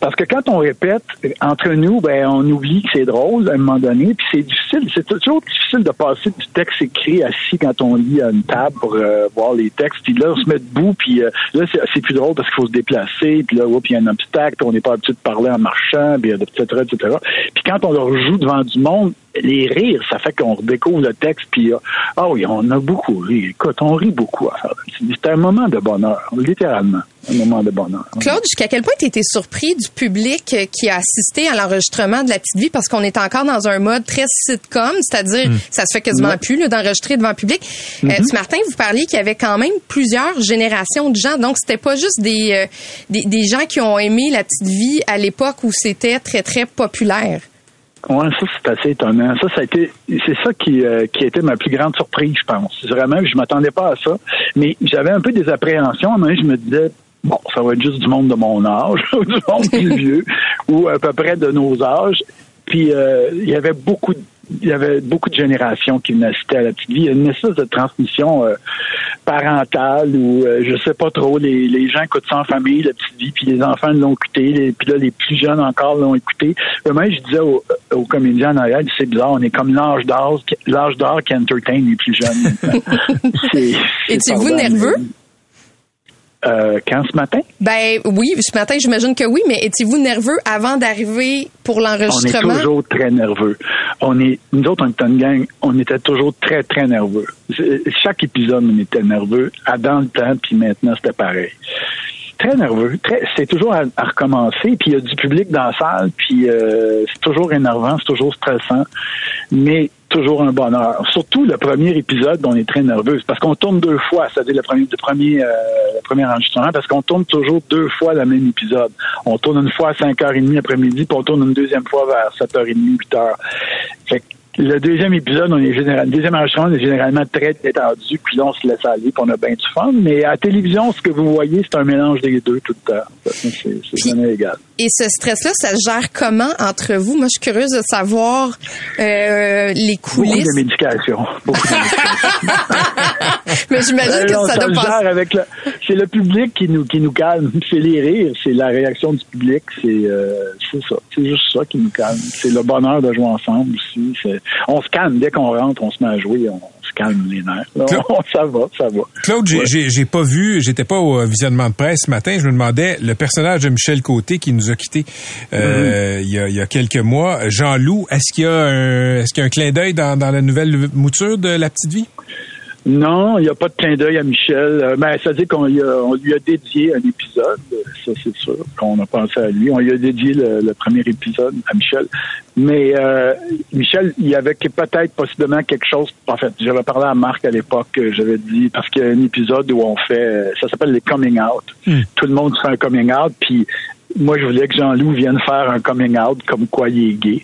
Parce que quand on répète entre nous, ben on oublie que c'est drôle à un moment donné, puis c'est difficile. C'est toujours difficile de passer du texte écrit assis quand on lit à une table pour euh, voir les textes. Puis là, on se met debout, puis euh, là, c'est plus drôle parce qu'il faut se déplacer, puis là, il y a un obstacle, on n'est pas habitué de parler en marchant, puis etc., etc. Puis quand on leur joue devant du monde, les rires, ça fait qu'on redécouvre le texte, puis ah oui, on a beaucoup ri. Écoute, on rit beaucoup à faire. C'est un moment de bonheur, littéralement. Un moment de bonheur. Claude, jusqu'à quel point tu étais surpris du public euh, qui a assisté à l'enregistrement de La Petite Vie? Parce qu'on est encore dans un mode très sitcom, c'est-à-dire mm. ça se fait quasiment plus d'enregistrer devant le public. Euh, mm-hmm. ce matin, vous parliez qu'il y avait quand même plusieurs générations de gens, donc c'était pas juste des, euh, des, des gens qui ont aimé La Petite Vie à l'époque où c'était très très populaire. Ouais, ça c'est assez étonnant. Ça, ça a été, c'est ça qui, euh, qui a été ma plus grande surprise, je pense. Vraiment, je m'attendais pas à ça, mais j'avais un peu des appréhensions. Mais je me disais, bon, ça va être juste du monde de mon âge, *laughs* du monde plus *laughs* vieux, ou à peu près de nos âges. Puis euh, il y avait beaucoup de il y avait beaucoup de générations qui venaient assister à la petite vie. Il y a une espèce de transmission euh, parentale où euh, je sais pas trop, les, les gens écoutent ça en famille, la petite vie, puis les enfants l'ont écouté, puis là, les plus jeunes encore l'ont écouté. Moi, je disais aux, aux comédiens en arrière, c'est bizarre, on est comme l'âge d'or, l'âge d'or qui entertain les plus jeunes. *laughs* Étiez-vous nerveux? Euh, quand ce matin? Ben oui, ce matin, j'imagine que oui, mais étiez-vous nerveux avant d'arriver pour l'enregistrement? On est toujours très nerveux. On est, nous autres, on était une gang, on était toujours très, très nerveux. Chaque épisode, on était nerveux. À dans le temps, puis maintenant, c'était pareil très nerveux. Très, c'est toujours à, recommencer. Puis il y a du public dans la salle. Puis euh, c'est toujours énervant, c'est toujours stressant. Mais toujours un bonheur. Surtout le premier épisode, on est très nerveux parce qu'on tourne deux fois, c'est-à-dire le premier, le premier, euh, le premier enregistrement, parce qu'on tourne toujours deux fois le même épisode. On tourne une fois à 5h30 après-midi, puis on tourne une deuxième fois vers 7h30, 8h. Fait le deuxième épisode, on est général, deuxième enregistrement, on est généralement très détendu, puis là, on se laisse aller, puis on a bien du fun. Mais à la télévision, ce que vous voyez, c'est un mélange des deux tout le temps. C'est jamais égal. Et ce stress-là, ça se gère comment entre vous? Moi, je suis curieuse de savoir euh, les coulisses. Beaucoup de médication. Beaucoup de médication. *laughs* *laughs* Mais j'imagine que ça, ça doit passer. avec le, c'est le public qui nous qui nous calme. C'est les rires, c'est la réaction du public, c'est euh, c'est ça. C'est juste ça qui nous calme. C'est le bonheur de jouer ensemble aussi. On se calme dès qu'on rentre, on se met à jouer, on se calme les nerfs. *laughs* ça va, ça va. Claude, j'ai pas vu, j'étais pas au visionnement de presse ce matin. Je me demandais le personnage de Michel Côté qui nous a quittés euh, il, y a, quelques mois. Jean-Loup, est-ce qu'il y a un, est-ce qu'il y a un clin d'œil dans, dans la nouvelle mouture de La Petite Vie? Non, il n'y a pas de clin d'œil à Michel. Ben, ça veut dire qu'on on lui a dédié un épisode, ça c'est sûr, qu'on a pensé à lui. On lui a dédié le, premier épisode à Michel. Mais euh, Michel, il y avait peut-être possiblement quelque chose. En fait, j'avais parlé à Marc à l'époque, j'avais dit, parce qu'il y a un épisode où on fait, ça s'appelle les coming out. Hmm. Tout le monde fait un coming out, puis moi, je voulais que Jean-Loup vienne faire un coming out comme quoi il est gay.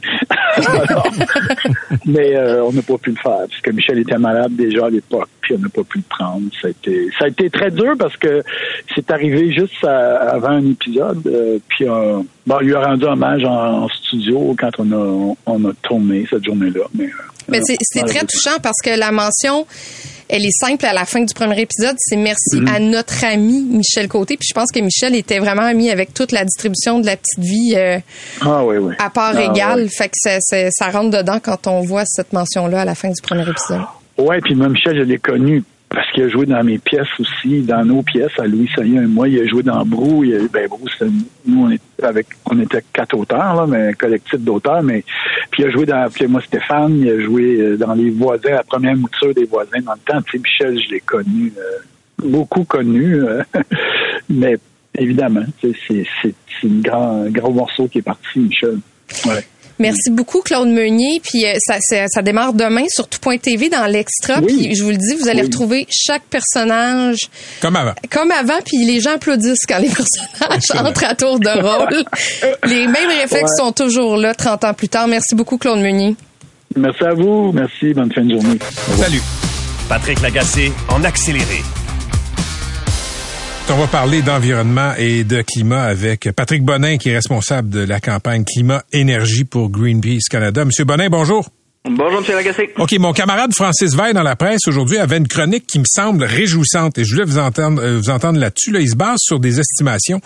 *laughs* mais euh, on n'a pas pu le faire parce que Michel était malade déjà à l'époque, puis on n'a pas pu le prendre. Ça a été, ça a été très dur parce que c'est arrivé juste avant un épisode. Euh, puis euh, bon, lui a rendu hommage en, studio quand on a, on a tourné cette journée-là. Mais, mais c'est très touchant parce que la mention elle est simple à la fin du premier épisode. C'est merci mhm. à notre ami Michel Côté. Puis je pense que Michel était vraiment ami avec toute la distribution de la petite vie euh, ah, oui, oui. à part ah, égale. Fait que ça, ça rentre dedans quand on voit cette mention-là à la fin du premier épisode. Oui, puis moi, Michel, je l'ai connu parce qu'il a joué dans mes pièces aussi, dans nos pièces, à Louis Saillant et moi. Il a joué dans Brou. Il a, ben, Brou, nous, on était avec, on était quatre auteurs, là, mais un collectif d'auteurs, mais, puis il a joué dans, moi, Stéphane, il a joué euh, dans Les Voisins, la première mouture des Voisins dans le temps. Tu sais, Michel, je l'ai connu, euh, beaucoup connu, euh, *laughs* mais évidemment, c'est, un grand, grand morceau qui est parti, Michel. Ouais. Merci beaucoup, Claude Meunier. Puis euh, ça, ça, démarre demain sur tout.tv dans l'extra. Puis je vous le dis, vous allez retrouver chaque personnage comme avant. Comme avant. Puis les gens applaudissent quand les *laughs* personnages entrent à tour de rôle. *laughs* les mêmes réflexes sont toujours là 30 ans plus tard. Merci beaucoup, Claude Meunier. Merci à vous. Merci. Bonne fin de journée. Salut. Patrick Lagacé en accéléré. On va parler d'environnement et de climat avec Patrick Bonin, qui est responsable de la campagne Climat-Énergie pour Greenpeace Canada. Monsieur Bonin, bonjour. Bonjour, M. Lagacé. OK, mon camarade Francis Veil dans la presse aujourd'hui avait une chronique qui me semble réjouissante et je voulais vous entendre, euh, vous entendre là-dessus. Là, il se base sur des estimations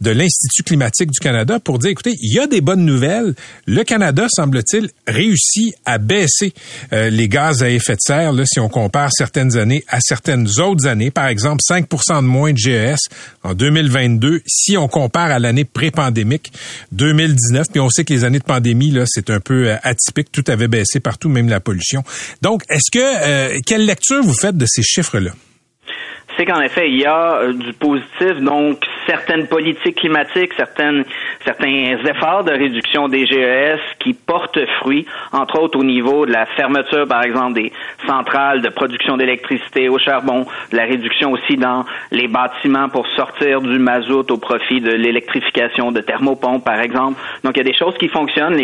de l'Institut climatique du Canada pour dire, écoutez, il y a des bonnes nouvelles. Le Canada, semble-t-il, réussit à baisser euh, les gaz à effet de serre là, si on compare certaines années à certaines autres années. Par exemple, 5% de moins de GES en 2022 si on compare à l'année pré-pandémique 2019. Puis on sait que les années de pandémie, là, c'est un peu euh, atypique. Tout avait baissé partout, même la pollution. Donc, est-ce que, euh, quelle lecture vous faites de ces chiffres-là? sait qu'en effet, il y a euh, du positif, donc certaines politiques climatiques, certaines, certains efforts de réduction des GES qui portent fruit, entre autres au niveau de la fermeture, par exemple, des centrales de production d'électricité au charbon, de la réduction aussi dans les bâtiments pour sortir du mazout au profit de l'électrification de thermopompes, par exemple. Donc, il y a des choses qui fonctionnent.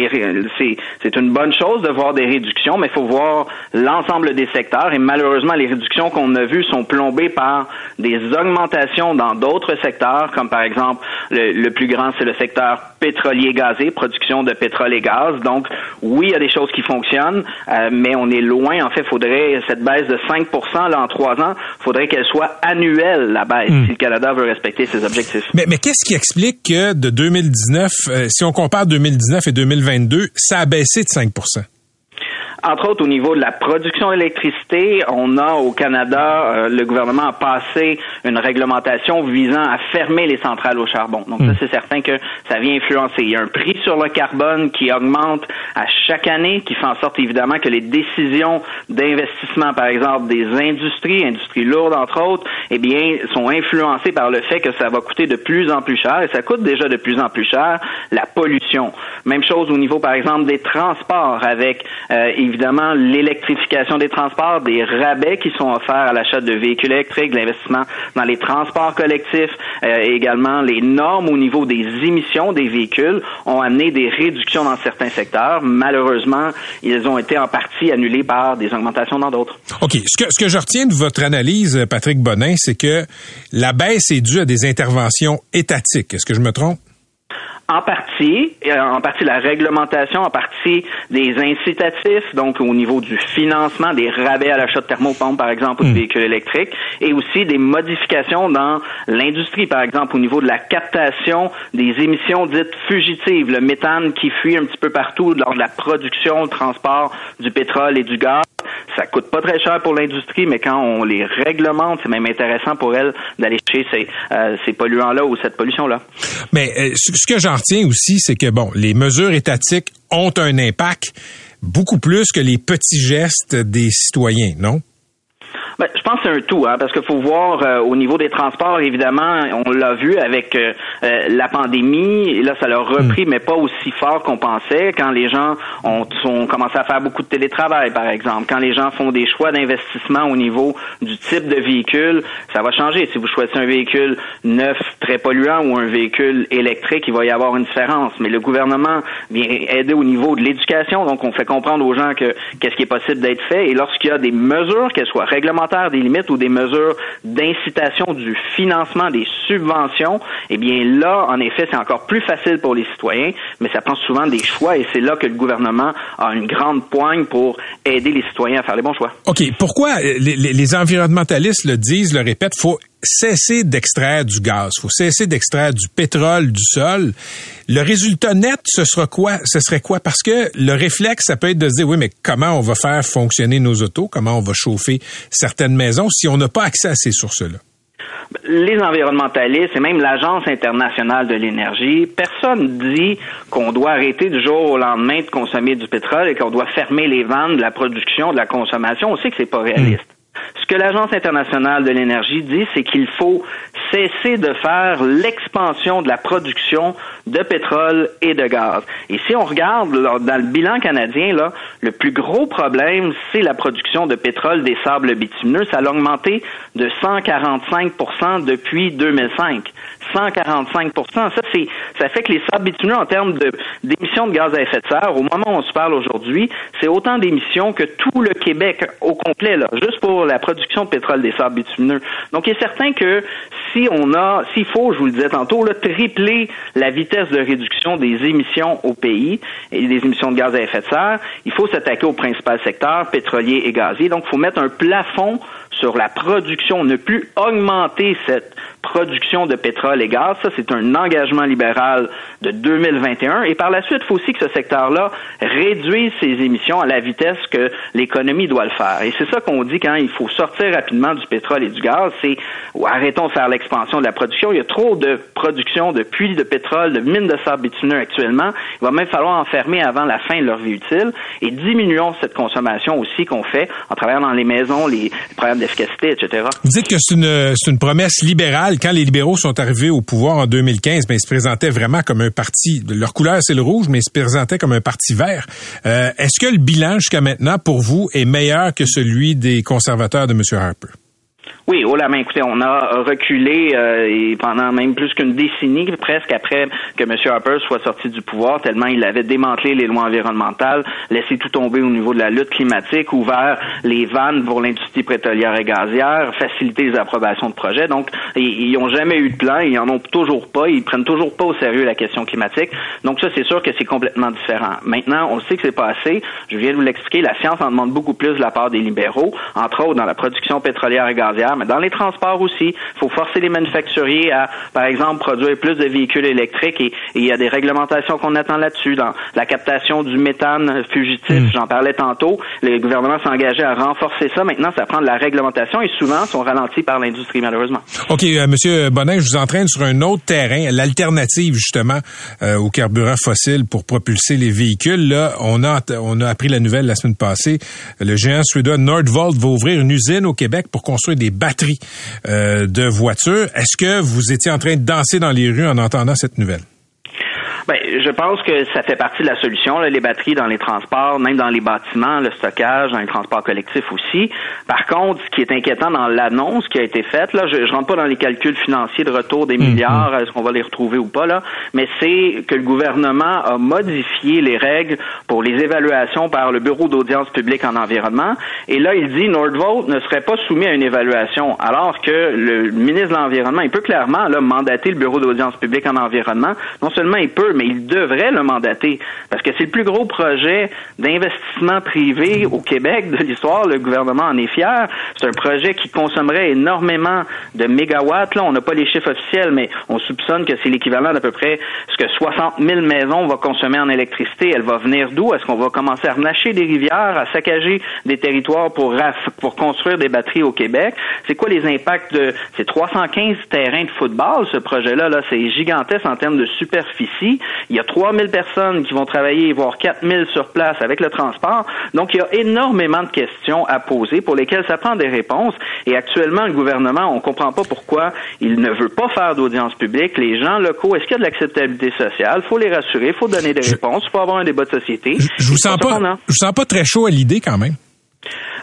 C'est une bonne chose de voir des réductions, mais il faut voir l'ensemble des secteurs. Et malheureusement, les réductions qu'on a vues sont plombées par des augmentations dans d'autres secteurs, comme par exemple le, plus grand, c'est le secteur pétrolier gazé, production de pétrole et gaz. Donc, oui, il y a des choses qui fonctionnent, euh, mais on est loin. En fait, il faudrait cette baisse de 5 là en trois ans, il faudrait qu'elle soit annuelle, la baisse, hmm. si le Canada veut respecter ses objectifs. Mais, mais qu'est-ce qui explique que de 2019, euh, si on compare 2019 et 2022, ça a baissé de 5 entre autres, au niveau de la production d'électricité, on a au Canada, euh, le gouvernement a passé une réglementation visant à fermer les centrales au charbon. Donc, ça, hmm. c'est certain que ça vient influencer. Il y a un prix sur le carbone qui augmente à chaque année, qui fait en sorte, évidemment, que les décisions d'investissement, par exemple, des industries, industries lourdes, entre autres, eh bien, sont influencées par le fait que ça va coûter de plus en plus cher, et ça coûte déjà de plus en plus cher, la pollution. Même chose au niveau, par exemple, des transports, avec, euh, évidemment l'électrification des transports, des rabais qui sont offerts à l'achat de véhicules électriques, l'investissement dans les transports collectifs, euh, et également les normes au niveau des émissions des véhicules ont amené des réductions dans certains secteurs. Malheureusement, ils ont été en partie annulés par des augmentations dans d'autres. OK. Ce que, ce que je retiens de votre analyse, Patrick Bonin, c'est que la baisse est due à des interventions étatiques. Est-ce que je me trompe? En partie, euh, en partie la réglementation, en partie des incitatifs, donc au niveau du financement, des rabais à l'achat de thermopompes, par exemple, ou de hmm. véhicules électriques, et aussi des modifications dans l'industrie, par exemple, au niveau de la captation des émissions dites fugitives, le méthane qui fuit un petit peu partout lors de la production, le transport du pétrole et du gaz. Ça coûte pas très cher pour l'industrie, mais quand on les réglemente, c'est même intéressant pour elle d'aller chercher ces, euh, ces polluants-là ou cette pollution-là. Mais euh, ce que j'en retiens aussi, c'est que bon, les mesures étatiques ont un impact beaucoup plus que les petits gestes des citoyens, non? Ben, je pense que c'est un tout, hein, parce qu'il faut voir euh, au niveau des transports, évidemment, on l'a vu avec euh, euh, la pandémie, et là, ça l'a repris, mm. mais pas aussi fort qu'on pensait. Quand les gens ont, ont, commencé à faire beaucoup de télétravail, par exemple, quand les gens font des choix d'investissement au niveau du type de véhicule, ça va changer. Si vous choisissez un véhicule neuf, très polluant, ou un véhicule électrique, il va y avoir une différence. Mais le gouvernement vient aider au niveau de l'éducation, donc on fait comprendre aux gens que qu'est-ce qui est possible d'être fait, et lorsqu'il y a des mesures, qu'elles soient réglementaires, des limites ou des mesures d'incitation du financement des subventions, eh bien là, en effet, c'est encore plus facile pour les citoyens, mais ça prend souvent des choix et c'est là que le gouvernement a une grande poigne pour aider les citoyens à faire les bons choix. OK. Pourquoi les, les environnementalistes le disent, le répètent, faut cesser d'extraire du gaz, faut cesser d'extraire du pétrole du sol. Le résultat net, ce sera quoi? Ce serait quoi? Parce que le réflexe, ça peut être de se dire oui, mais comment on va faire fonctionner nos autos? Comment on va chauffer certaines maisons si on n'a pas accès à ces sources-là? Les environnementalistes et même l'Agence internationale de l'énergie, personne dit qu'on doit arrêter du jour au lendemain de consommer du pétrole et qu'on doit fermer les ventes de la production, de la consommation. On sait que c'est pas réaliste. Ce que l'Agence internationale de l'énergie dit, c'est qu'il faut cesser de faire l'expansion de la production de pétrole et de gaz. Et si on regarde dans le bilan canadien, là, le plus gros problème, c'est la production de pétrole des sables bitumineux. Ça a augmenté de 145% depuis 2005. 145 Ça, c'est, ça fait que les sables bitumineux, en termes d'émissions de, gaz à effet de serre, au moment où on se parle aujourd'hui, c'est autant d'émissions que tout le Québec au complet, là, juste pour la production de pétrole des sables bitumineux. Donc, il est certain que si on a, s'il faut, je vous le disais tantôt, là, tripler la vitesse de réduction des émissions au pays et des émissions de gaz à effet de serre, il faut s'attaquer au principal secteur pétrolier et gazier. Donc, il faut mettre un plafond sur la production, ne plus augmenter cette production de pétrole et gaz. Ça, c'est un engagement libéral de 2021. Et par la suite, il faut aussi que ce secteur-là réduise ses émissions à la vitesse que l'économie doit le faire. Et c'est ça qu'on dit quand il faut sortir rapidement du pétrole et du gaz, c'est arrêtons de faire l'expansion de la production. Il y a trop de production de puits de pétrole, de mines de sable bitumineux actuellement. Il va même falloir enfermer avant la fin de leur vie utile et diminuons cette consommation aussi qu'on fait en travaillant dans les maisons, les, problèmes Vous dites que c'est une, une promesse libérale. Quand les libéraux sont arrivés au pouvoir en 2015, ben, ils se présentaient vraiment comme un parti. Leur couleur, c'est le rouge, mais ils se présentaient comme un parti vert. Euh, est-ce que le bilan jusqu'à maintenant, pour vous, est meilleur que celui des conservateurs de M. Harper? Oui, oh la main, écoutez, on a reculé euh, et pendant même plus qu'une décennie, presque après que M. Harper soit sorti du pouvoir, tellement il avait démantelé les lois environnementales, laissé tout tomber au niveau de la lutte climatique, ouvert les vannes pour l'industrie pétrolière et gazière, facilité les approbations de projets. Donc, ils n'ont jamais eu de plan, ils en ont toujours pas, ils prennent toujours pas au sérieux la question climatique. Donc ça, c'est sûr que c'est complètement différent. Maintenant, on sait que c'est pas assez. Je viens de vous l'expliquer, la science en demande beaucoup plus de la part des libéraux, entre autres dans la production pétrolière et gazière mais dans les transports aussi. Il faut forcer les manufacturiers à, par exemple, produire plus de véhicules électriques et, il y a des réglementations qu'on attend là-dessus. Dans la captation du méthane fugitif, hmm. j'en parlais tantôt, le gouvernement s'est engagé à renforcer ça. Maintenant, ça prend de la réglementation et souvent sont ralentis par l'industrie, malheureusement. OK, euh, Monsieur Bonin, je vous entraîne sur un autre terrain, l'alternative justement euh, au carburant fossile pour propulser les véhicules. Là, on a on a appris la nouvelle la semaine passée. Le géant suédois Nordvolt va ouvrir une usine au Québec pour construire des euh, de voitures. Est-ce que vous étiez en train de danser dans les rues en entendant cette nouvelle? Ben, je pense que ça fait partie de la solution, là, les batteries dans les transports, même dans les bâtiments, le stockage, dans les transports collectifs aussi. Par contre, ce qui est inquiétant dans l'annonce qui a été faite, là, je, je rentre pas dans les calculs financiers de retour des mm-hmm. milliards, est-ce qu'on va les retrouver ou pas là, mais c'est que le gouvernement a modifié les règles pour les évaluations par le Bureau d'audience publique en environnement. Et là, il dit Nordvolt ne serait pas soumis à une évaluation, alors que le ministre de l'environnement, il peut clairement là, mandater le Bureau d'audience publique en environnement. Non seulement il peut, mais il devrait le mandater parce que c'est le plus gros projet d'investissement privé au Québec de l'histoire. Le gouvernement en est fier. C'est un projet qui consommerait énormément de mégawatts. Là, on n'a pas les chiffres officiels, mais on soupçonne que c'est l'équivalent d'à peu près ce que 60 000 maisons vont consommer en électricité. Elle va venir d'où? Est-ce qu'on va commencer à renacher des rivières, à saccager des territoires pour, pour construire des batteries au Québec? C'est quoi les impacts de ces 315 terrains de football, ce projet-là? Là, c'est gigantesque en termes de superficie. Il y a 3000 personnes qui vont travailler, voire 4000 sur place avec le transport. Donc, il y a énormément de questions à poser pour lesquelles ça prend des réponses. Et actuellement, le gouvernement, on comprend pas pourquoi il ne veut pas faire d'audience publique. Les gens locaux, est-ce qu'il y a de l'acceptabilité sociale? Il faut les rassurer, il faut donner des réponses, il faut avoir un débat de société. Je, je vous sens pas, je vous sens pas très chaud à l'idée quand même.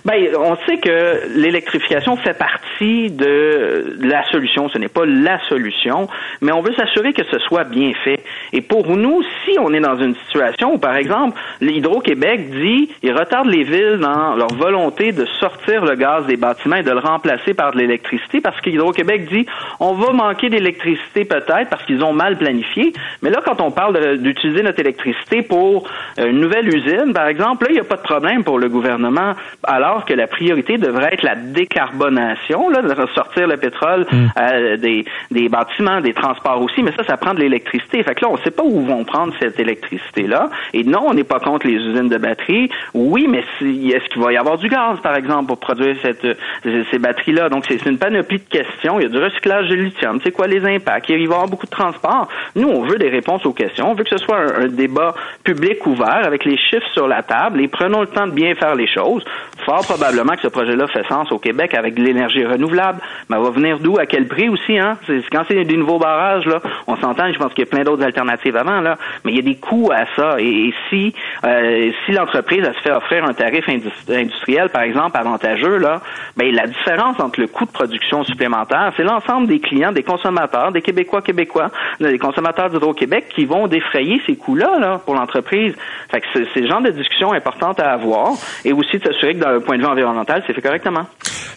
Ben, on sait que l'électrification fait partie de la solution. Ce n'est pas la solution, mais on veut s'assurer que ce soit bien fait. Et pour nous, si on est dans une situation où, par exemple, l'Hydro-Québec dit, il retarde les villes dans leur volonté de sortir le gaz des bâtiments et de le remplacer par de l'électricité, parce qu'Hydro-Québec dit, on va manquer d'électricité peut-être parce qu'ils ont mal planifié. Mais là, quand on parle d'utiliser notre électricité pour une nouvelle usine, par exemple, là, il n'y a pas de problème pour le gouvernement. Alors, que la priorité devrait être la décarbonation, là, de sortir le pétrole mm. euh, des, des bâtiments, des transports aussi, mais ça, ça prend de l'électricité. Fait que là, on ne sait pas où vont prendre cette électricité-là. Et non, on n'est pas contre les usines de batteries. Oui, mais est-ce qu'il va y avoir du gaz, par exemple, pour produire cette, euh, ces batteries-là? Donc, c'est une panoplie de questions. Il y a du recyclage de lithium. C'est quoi les impacts? Il va y avoir beaucoup de transport. Nous, on veut des réponses aux questions. On veut que ce soit un, un débat public ouvert avec les chiffres sur la table et prenons le temps de bien faire les choses. Fort probablement que ce projet-là fait sens au Québec avec de l'énergie renouvelable. Mais elle va venir d'où, à quel prix aussi, hein? Quand c'est des nouveaux barrages, là, on s'entend, je pense qu'il y a plein d'autres alternatives avant, là. Mais il y a des coûts à ça. Et, si, euh, si l'entreprise, se fait offrir un tarif industriel, par exemple, avantageux, là, ben, la différence entre le coût de production supplémentaire, c'est l'ensemble des clients, des consommateurs, des Québécois, Québécois, des consommateurs d'Hydro-Québec qui vont défrayer ces coûts-là, là, pour l'entreprise. Fait que c'est le genre de discussion importante à avoir et aussi s'assurer que d'un point de vue environnemental, c'est fait correctement.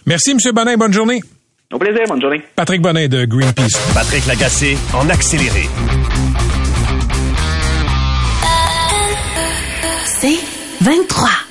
Merci, M. Bonin. Bonne journée. Au plaisir. Bonne journée. Patrick Bonin de Greenpeace. Patrick Lagacé en accéléré. C'est 23.